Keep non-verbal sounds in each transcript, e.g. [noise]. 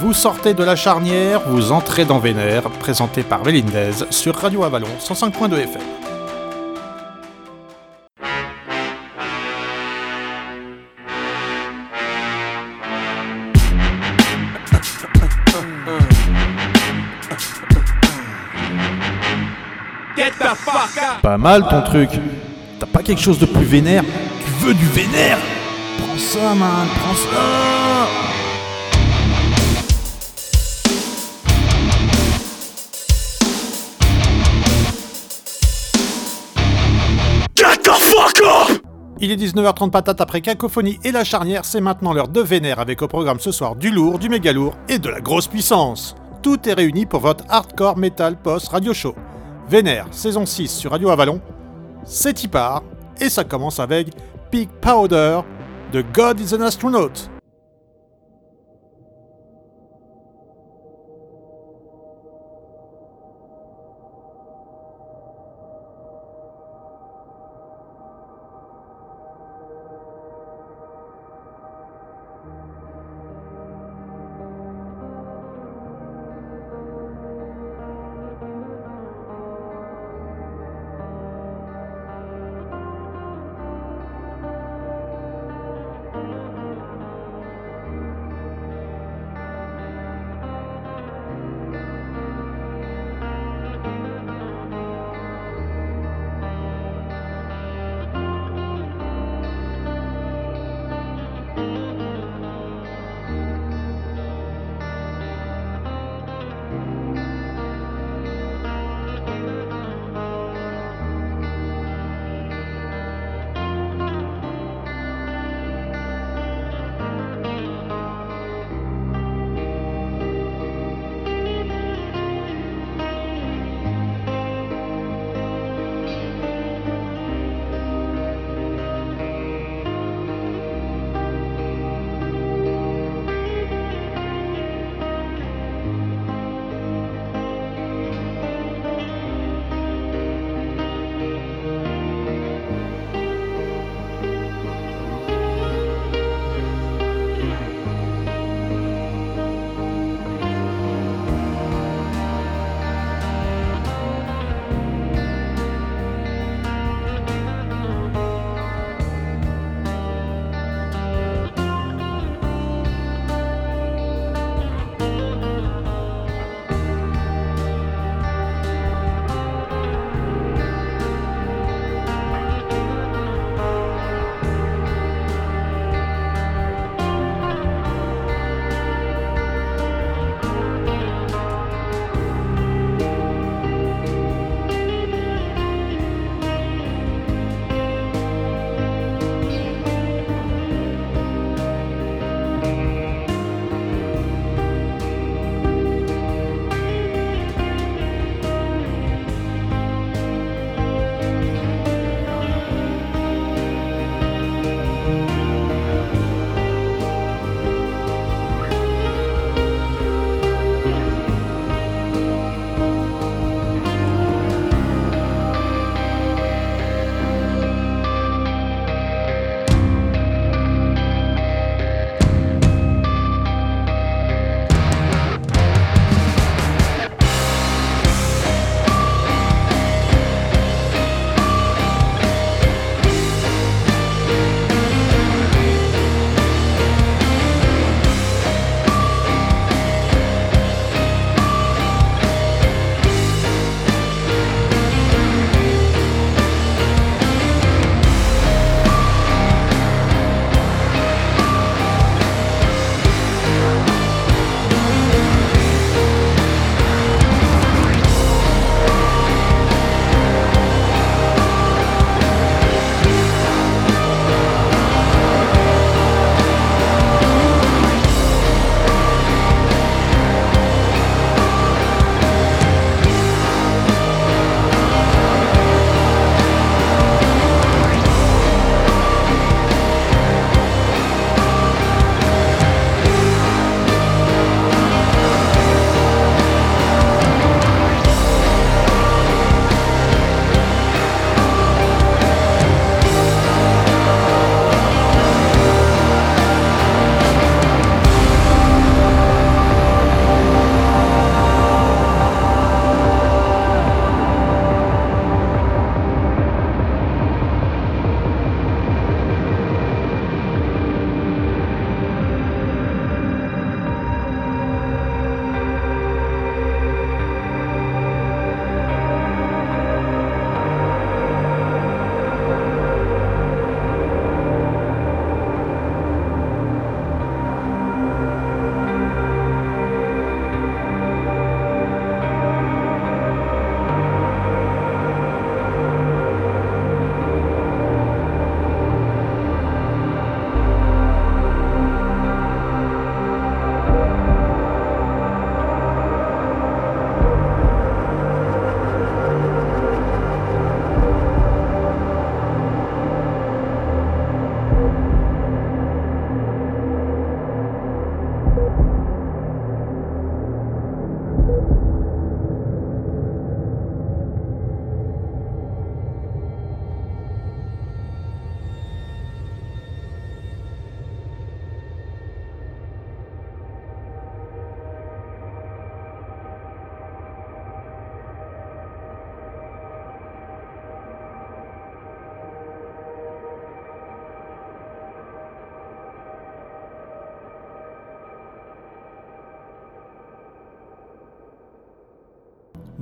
Vous sortez de la charnière, vous entrez dans Vénère, présenté par Vélindez sur Radio Avalon 105.2 FM. Pas mal ton truc. T'as pas quelque chose de plus vénère? Tu veux du vénère? Prends ça, man, prends ça Il est 19h30 patate après Cacophonie et la charnière, c'est maintenant l'heure de Vénère avec au programme ce soir du lourd, du méga lourd et de la grosse puissance. Tout est réuni pour votre hardcore metal post radio show. Vénère, saison 6 sur Radio Avalon, c'est y part et ça commence avec Pig Powder de God is an Astronaut.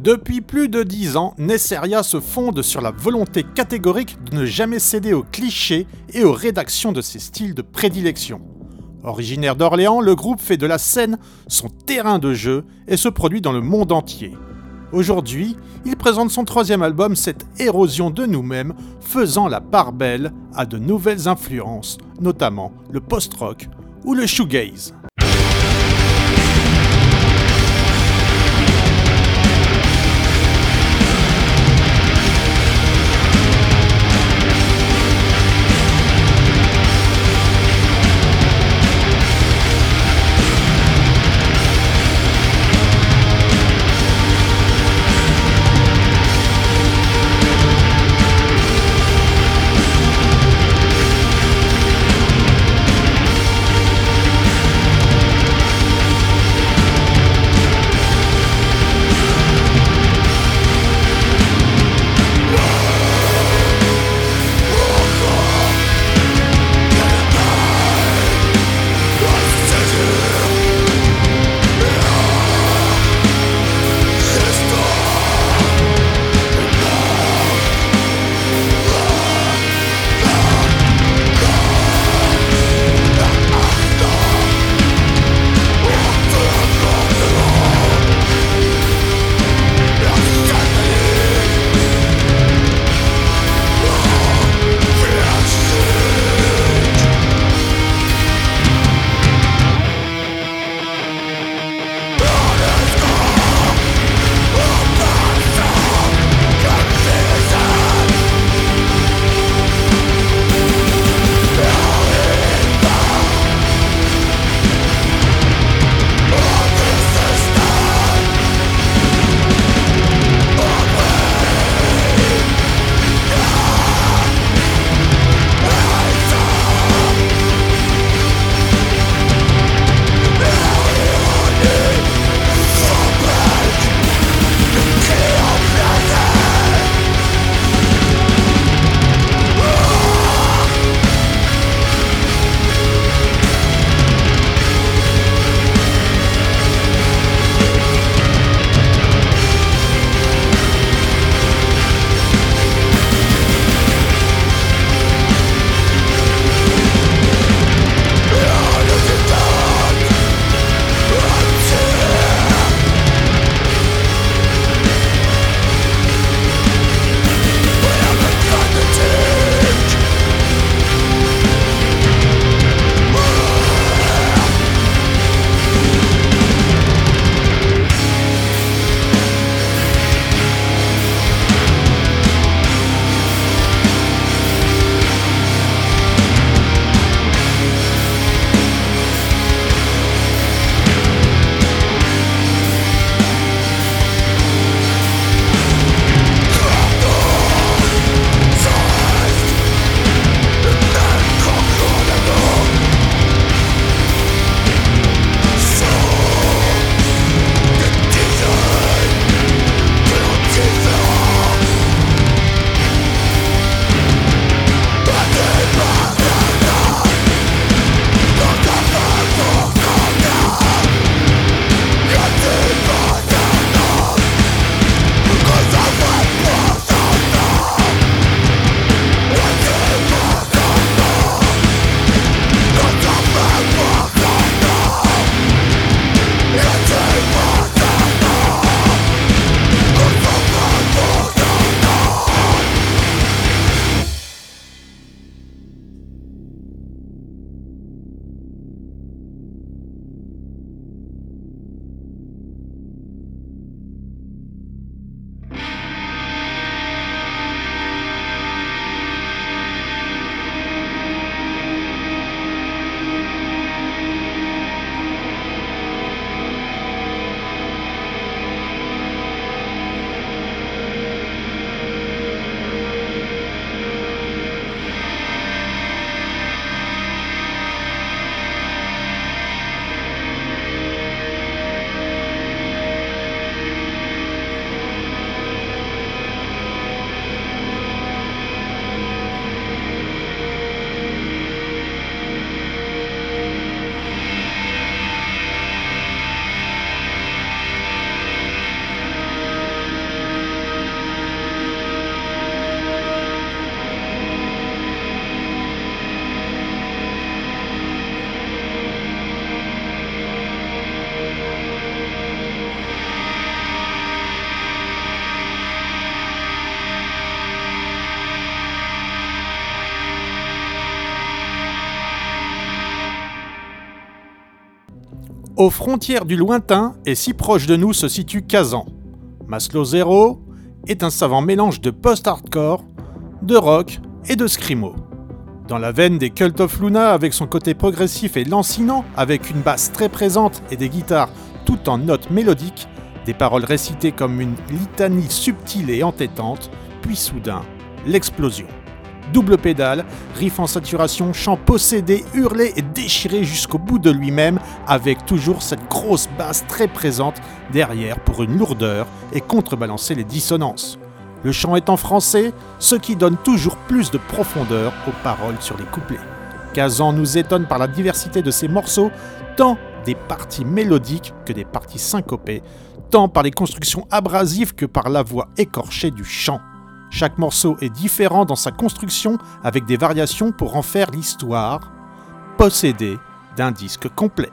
Depuis plus de dix ans, Nesseria se fonde sur la volonté catégorique de ne jamais céder aux clichés et aux rédactions de ses styles de prédilection. Originaire d'Orléans, le groupe fait de la scène son terrain de jeu et se produit dans le monde entier. Aujourd'hui, il présente son troisième album, cette érosion de nous-mêmes, faisant la part belle à de nouvelles influences, notamment le post-rock ou le shoegaze. Aux frontières du lointain et si proche de nous se situe Kazan. Maslow Zero est un savant mélange de post-hardcore, de rock et de scrimo. Dans la veine des Cult of Luna avec son côté progressif et lancinant, avec une basse très présente et des guitares tout en notes mélodiques, des paroles récitées comme une litanie subtile et entêtante, puis soudain, l'explosion. Double pédale, riff en saturation, chant possédé, hurlé et déchiré jusqu'au bout de lui-même, avec toujours cette grosse basse très présente derrière pour une lourdeur et contrebalancer les dissonances. Le chant est en français, ce qui donne toujours plus de profondeur aux paroles sur les couplets. Kazan nous étonne par la diversité de ses morceaux, tant des parties mélodiques que des parties syncopées, tant par les constructions abrasives que par la voix écorchée du chant. Chaque morceau est différent dans sa construction avec des variations pour en faire l'histoire possédée d'un disque complet.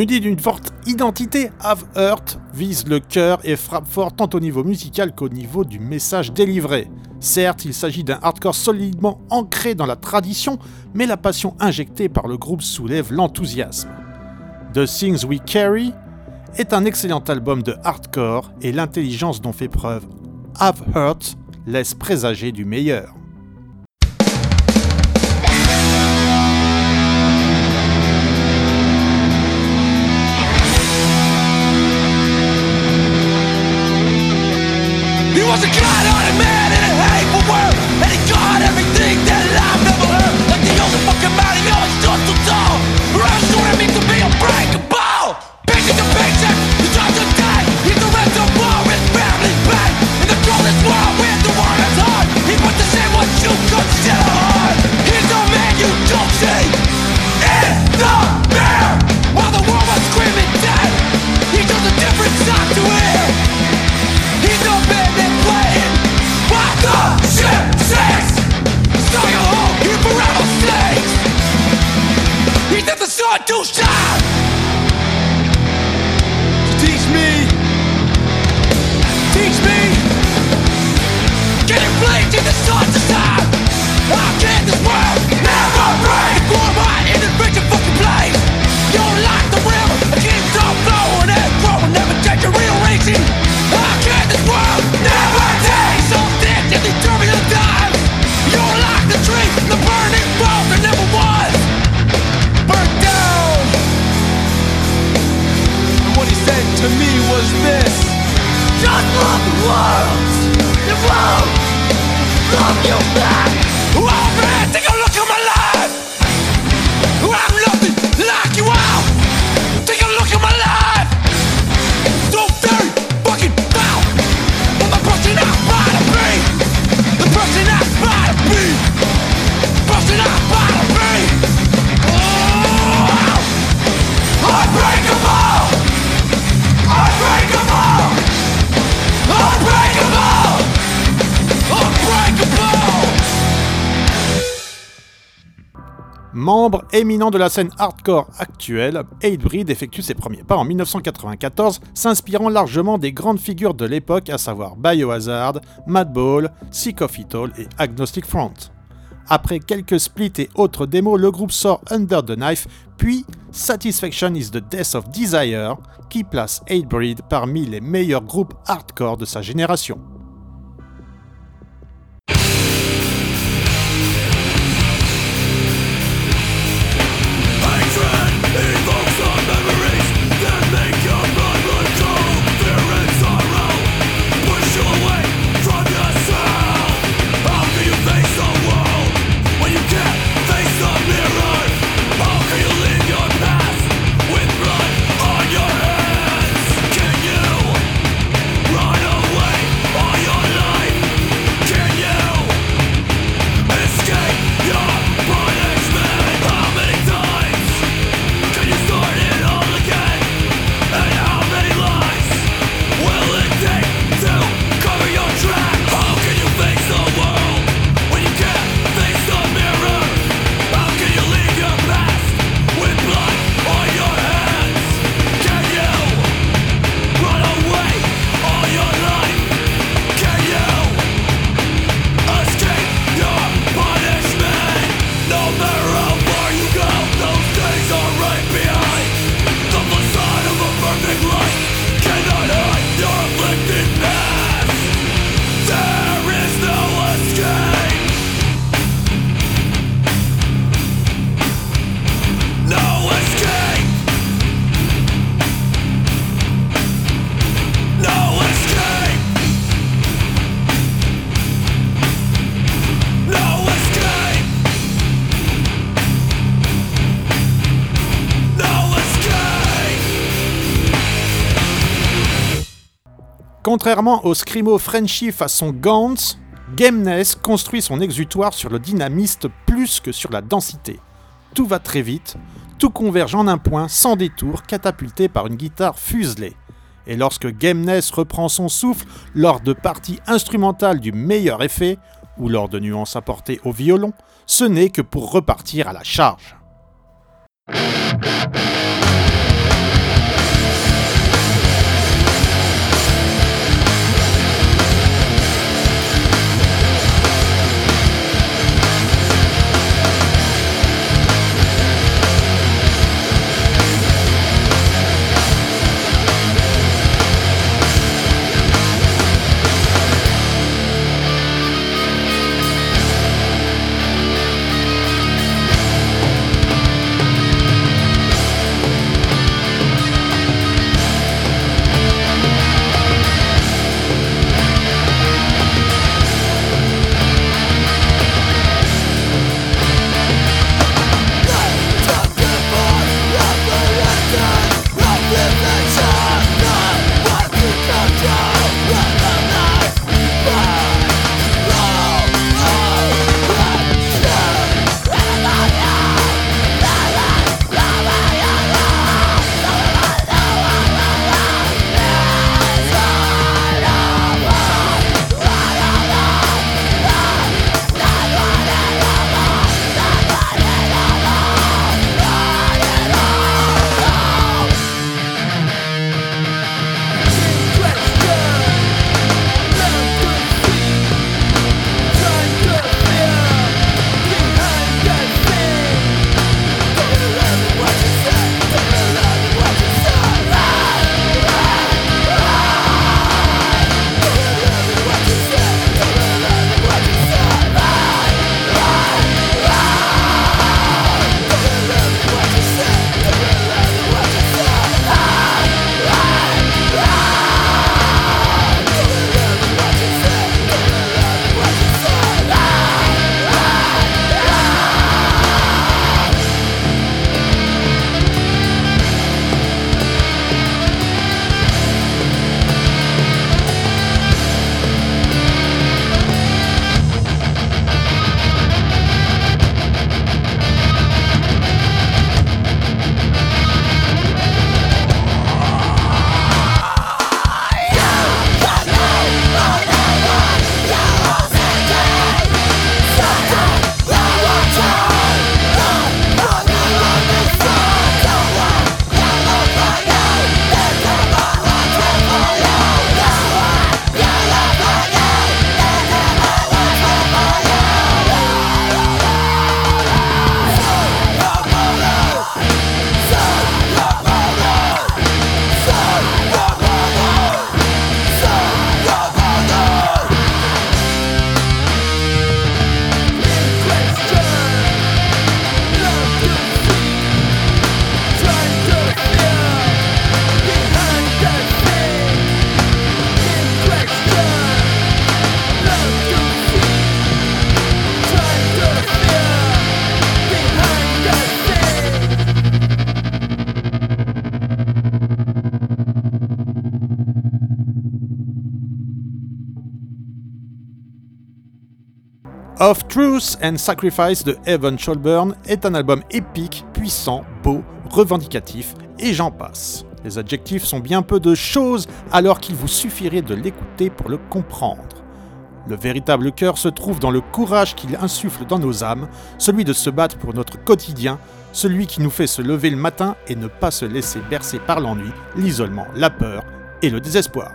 Muni d'une forte identité, Have Hurt vise le cœur et frappe fort tant au niveau musical qu'au niveau du message délivré. Certes, il s'agit d'un hardcore solidement ancré dans la tradition, mais la passion injectée par le groupe soulève l'enthousiasme. The Things We Carry est un excellent album de hardcore et l'intelligence dont fait preuve Have Hurt laisse présager du meilleur. What you? Éminent de la scène hardcore actuelle, Hatebreed effectue ses premiers pas en 1994, s'inspirant largement des grandes figures de l'époque, à savoir Biohazard, Madball, Sick of It All et Agnostic Front. Après quelques splits et autres démos, le groupe sort Under the Knife, puis Satisfaction is the Death of Desire, qui place Hatebreed parmi les meilleurs groupes hardcore de sa génération. Contrairement au scrimo Frenchy façon Gantz, Gameness construit son exutoire sur le dynamiste plus que sur la densité. Tout va très vite, tout converge en un point sans détour, catapulté par une guitare fuselée. Et lorsque Gameness reprend son souffle lors de parties instrumentales du meilleur effet, ou lors de nuances apportées au violon, ce n'est que pour repartir à la charge. Truth and Sacrifice de Evan Scholburn est un album épique, puissant, beau, revendicatif, et j'en passe. Les adjectifs sont bien peu de choses alors qu'il vous suffirait de l'écouter pour le comprendre. Le véritable cœur se trouve dans le courage qu'il insuffle dans nos âmes, celui de se battre pour notre quotidien, celui qui nous fait se lever le matin et ne pas se laisser bercer par l'ennui, l'isolement, la peur et le désespoir.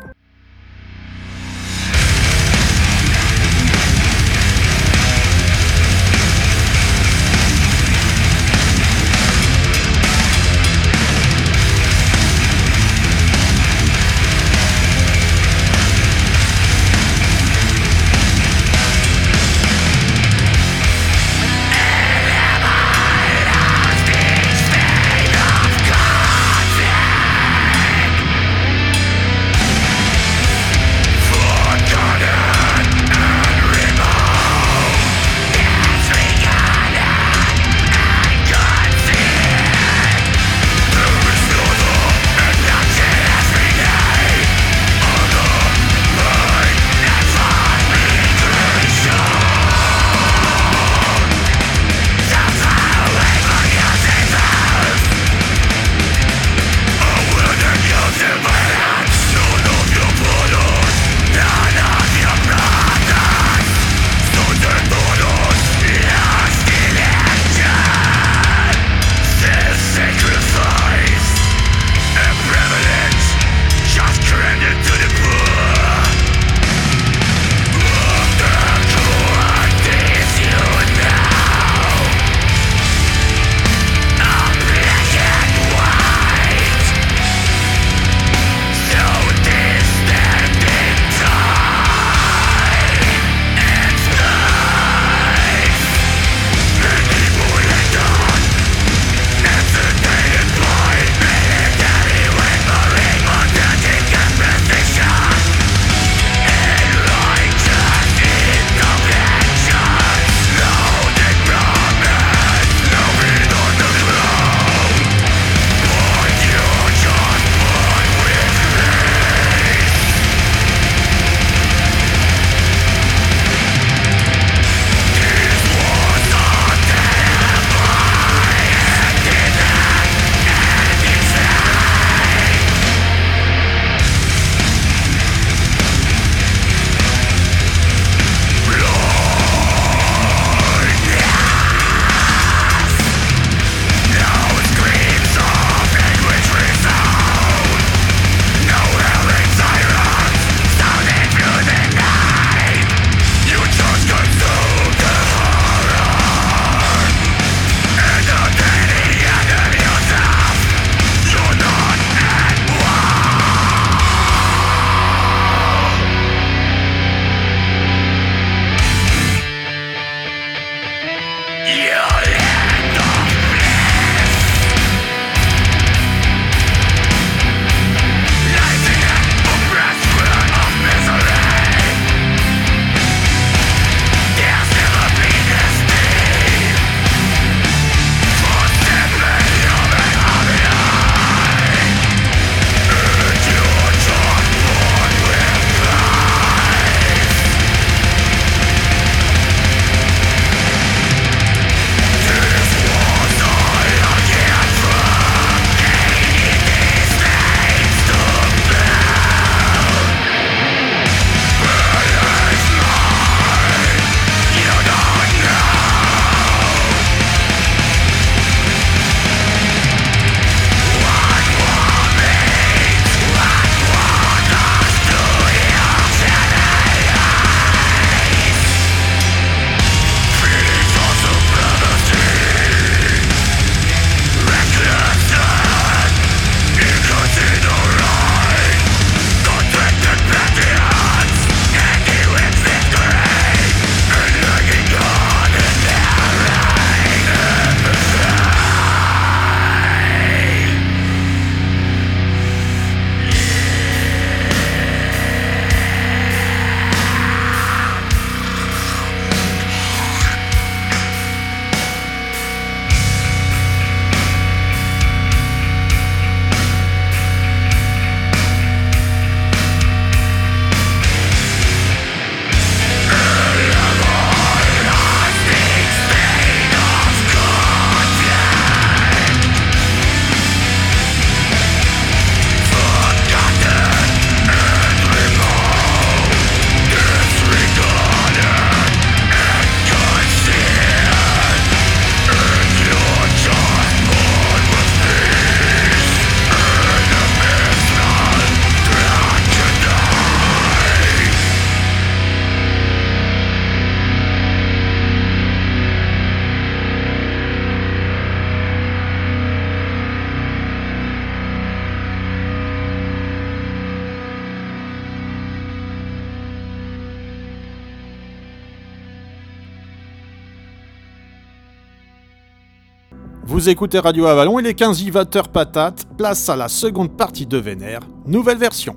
Écoutez Radio Avalon, il est 15 20h patate, place à la seconde partie de Vénère, nouvelle version.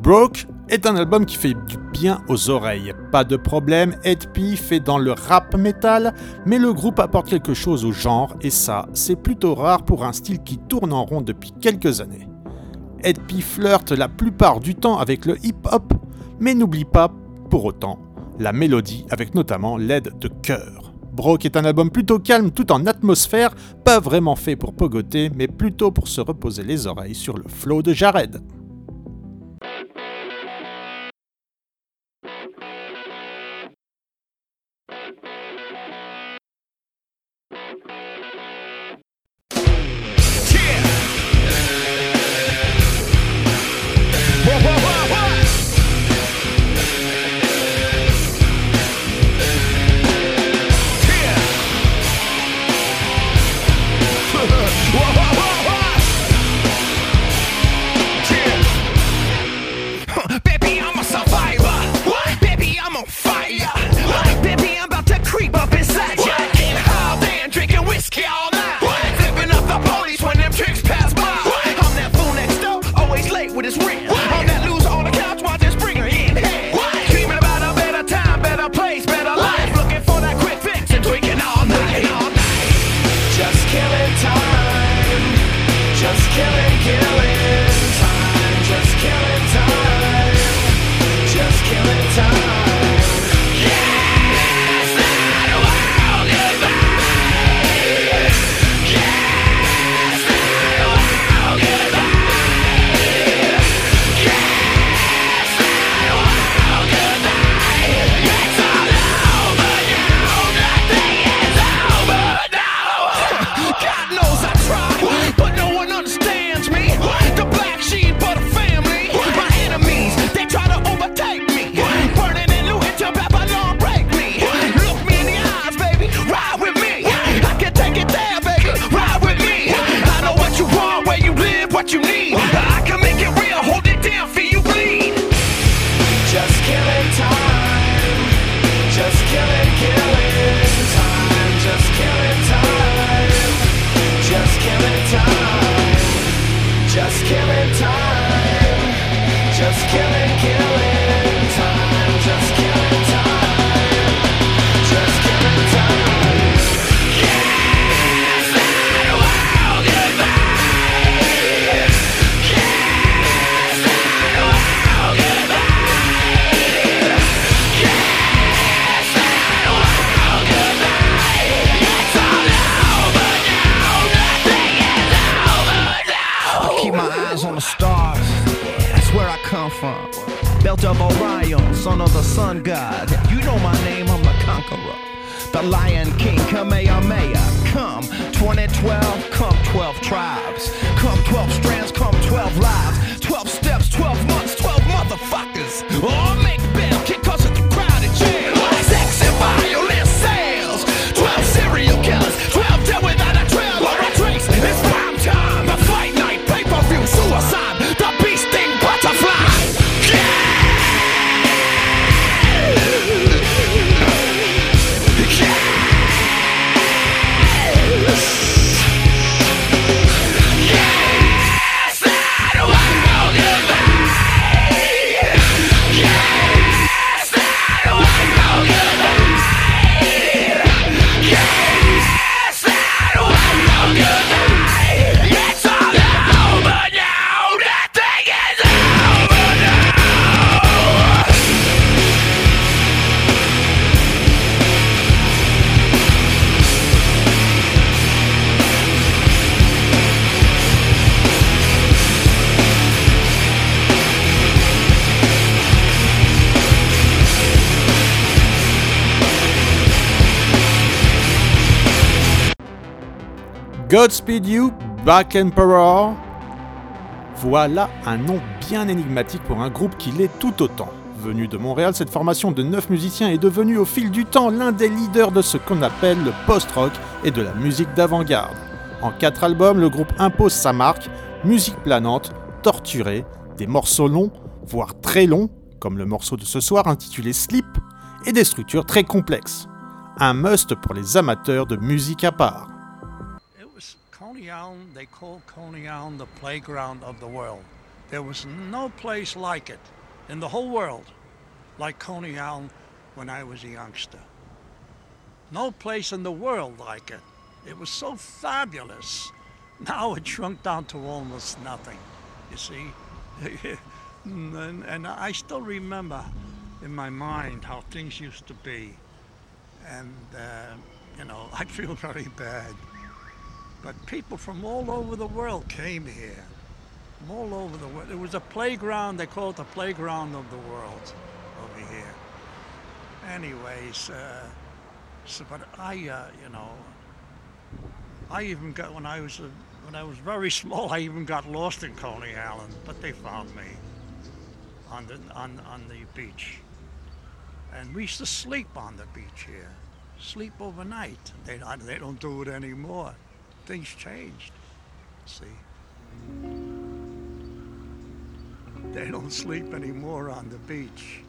Broke est un album qui fait du bien aux oreilles. Pas de problème, Ed fait dans le rap metal, mais le groupe apporte quelque chose au genre, et ça, c'est plutôt rare pour un style qui tourne en rond depuis quelques années. Ed flirte la plupart du temps avec le hip-hop, mais n'oublie pas, pour autant, la mélodie avec notamment l'aide de chœur. Broke est un album plutôt calme tout en atmosphère, pas vraiment fait pour pogoter, mais plutôt pour se reposer les oreilles sur le flow de Jared. Godspeed You, Back Emperor. Voilà un nom bien énigmatique pour un groupe qui l'est tout autant. Venu de Montréal, cette formation de 9 musiciens est devenue au fil du temps l'un des leaders de ce qu'on appelle le post-rock et de la musique d'avant-garde. En 4 albums, le groupe impose sa marque, musique planante, torturée, des morceaux longs, voire très longs, comme le morceau de ce soir intitulé Sleep, et des structures très complexes. un must pour les amateurs de musique à part. Island, they called Coney Island the playground of the world. There was no place like it in the whole world like Coney Island when I was a youngster. No place in the world like it. It was so fabulous. [laughs] Now it shrunk down to almost nothing, you see. [laughs] and, and I still remember in my mind how things used to be. And, uh, you know, [laughs] I feel very bad. But people from all over the world came here. From all over the world. It was a playground, they call it the playground of the world over here. Anyways, uh, so, but I, uh, you know, I even got, when I was, uh, when I was very [laughs] small, I even got lost in Coney Island, but they found me on the, on, on the beach. And we used to sleep on the beach here, sleep overnight. They, they don't do it anymore. Things changed, see. They don't sleep anymore on the beach.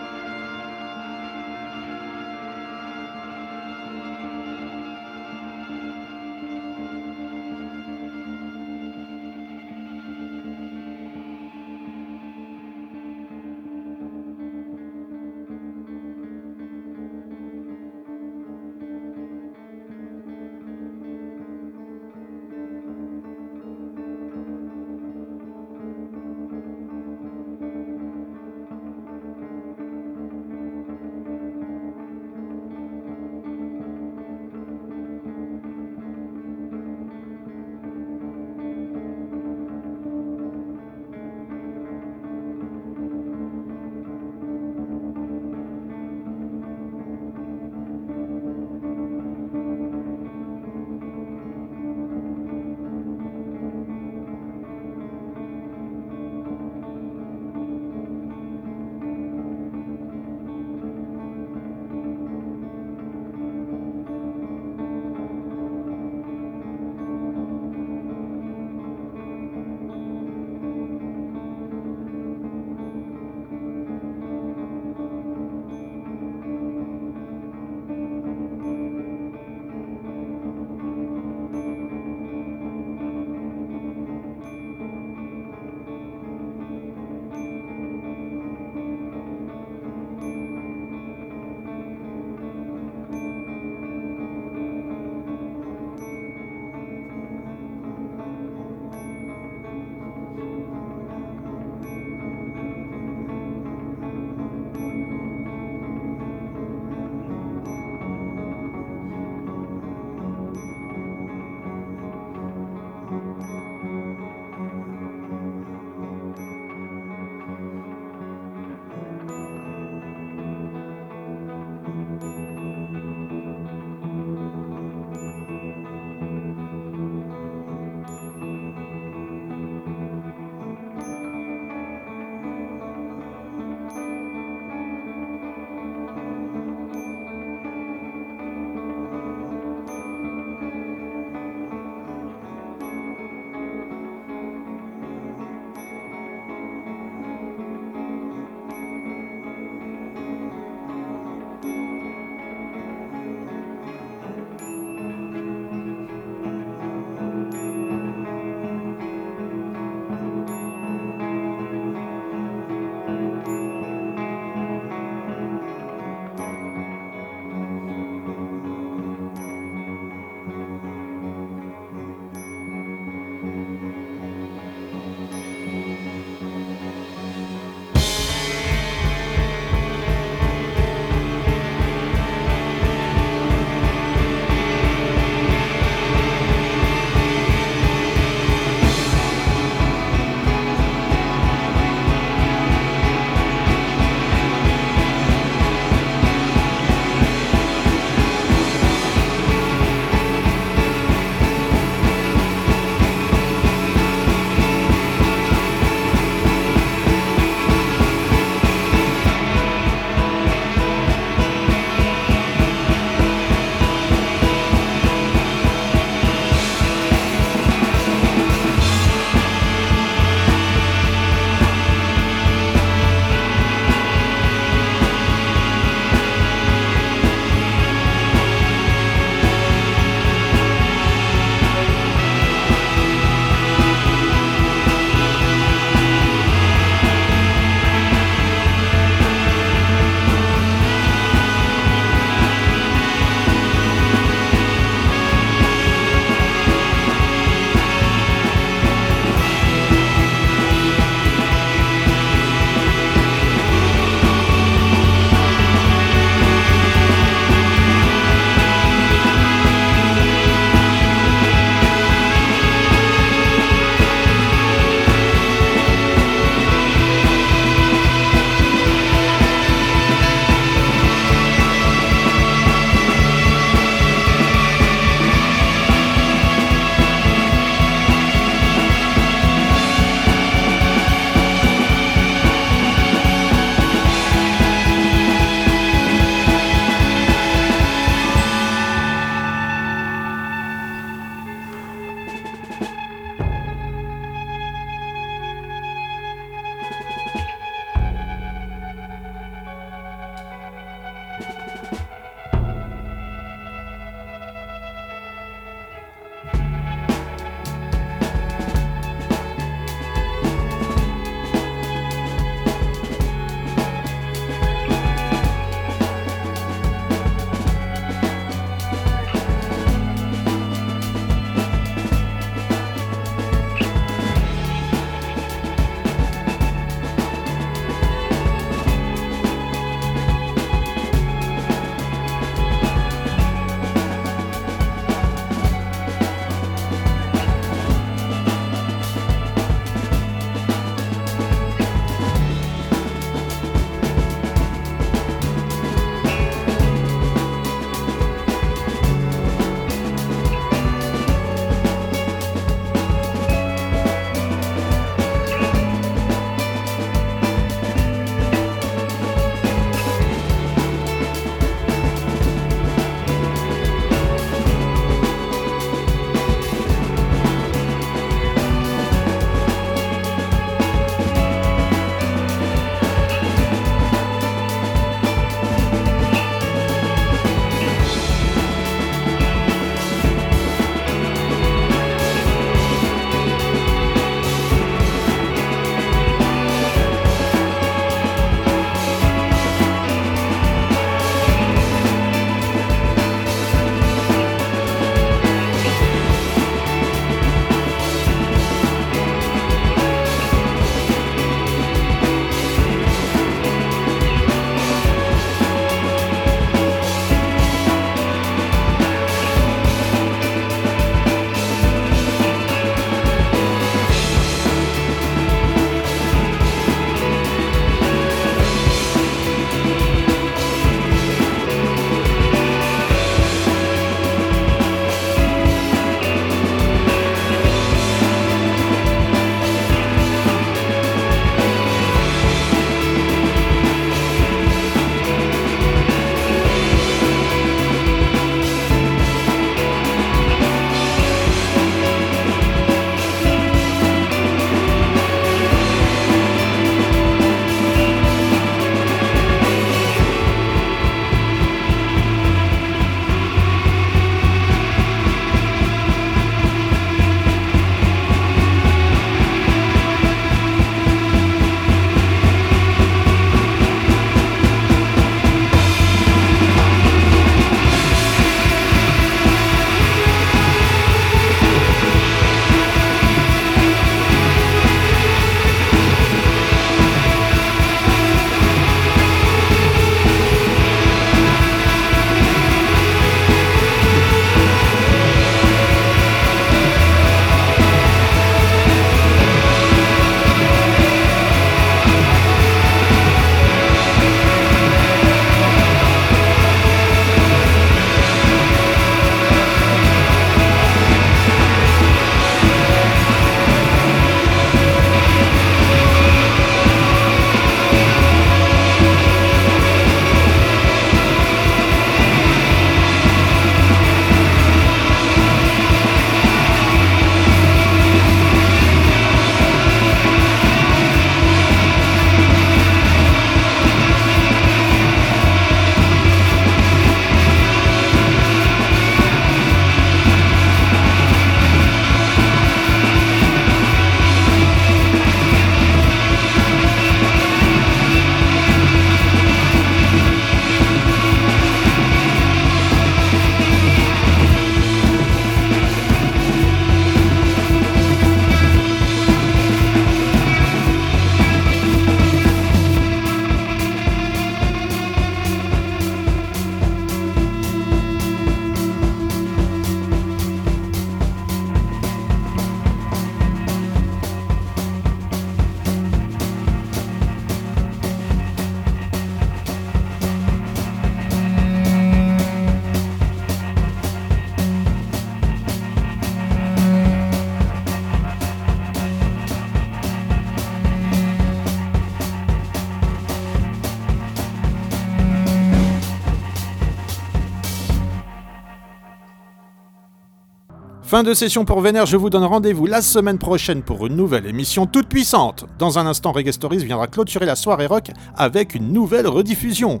Fin de session pour Vénère, je vous donne rendez-vous la semaine prochaine pour une nouvelle émission toute puissante. Dans un instant, Reggae viendra clôturer la soirée rock avec une nouvelle rediffusion.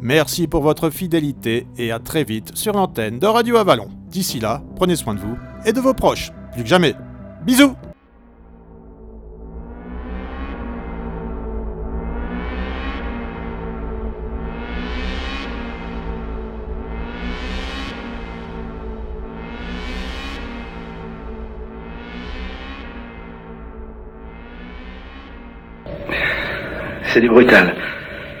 Merci pour votre fidélité et à très vite sur l'antenne de Radio Avalon. D'ici là, prenez soin de vous et de vos proches, plus que jamais. Bisous c'est du brutal.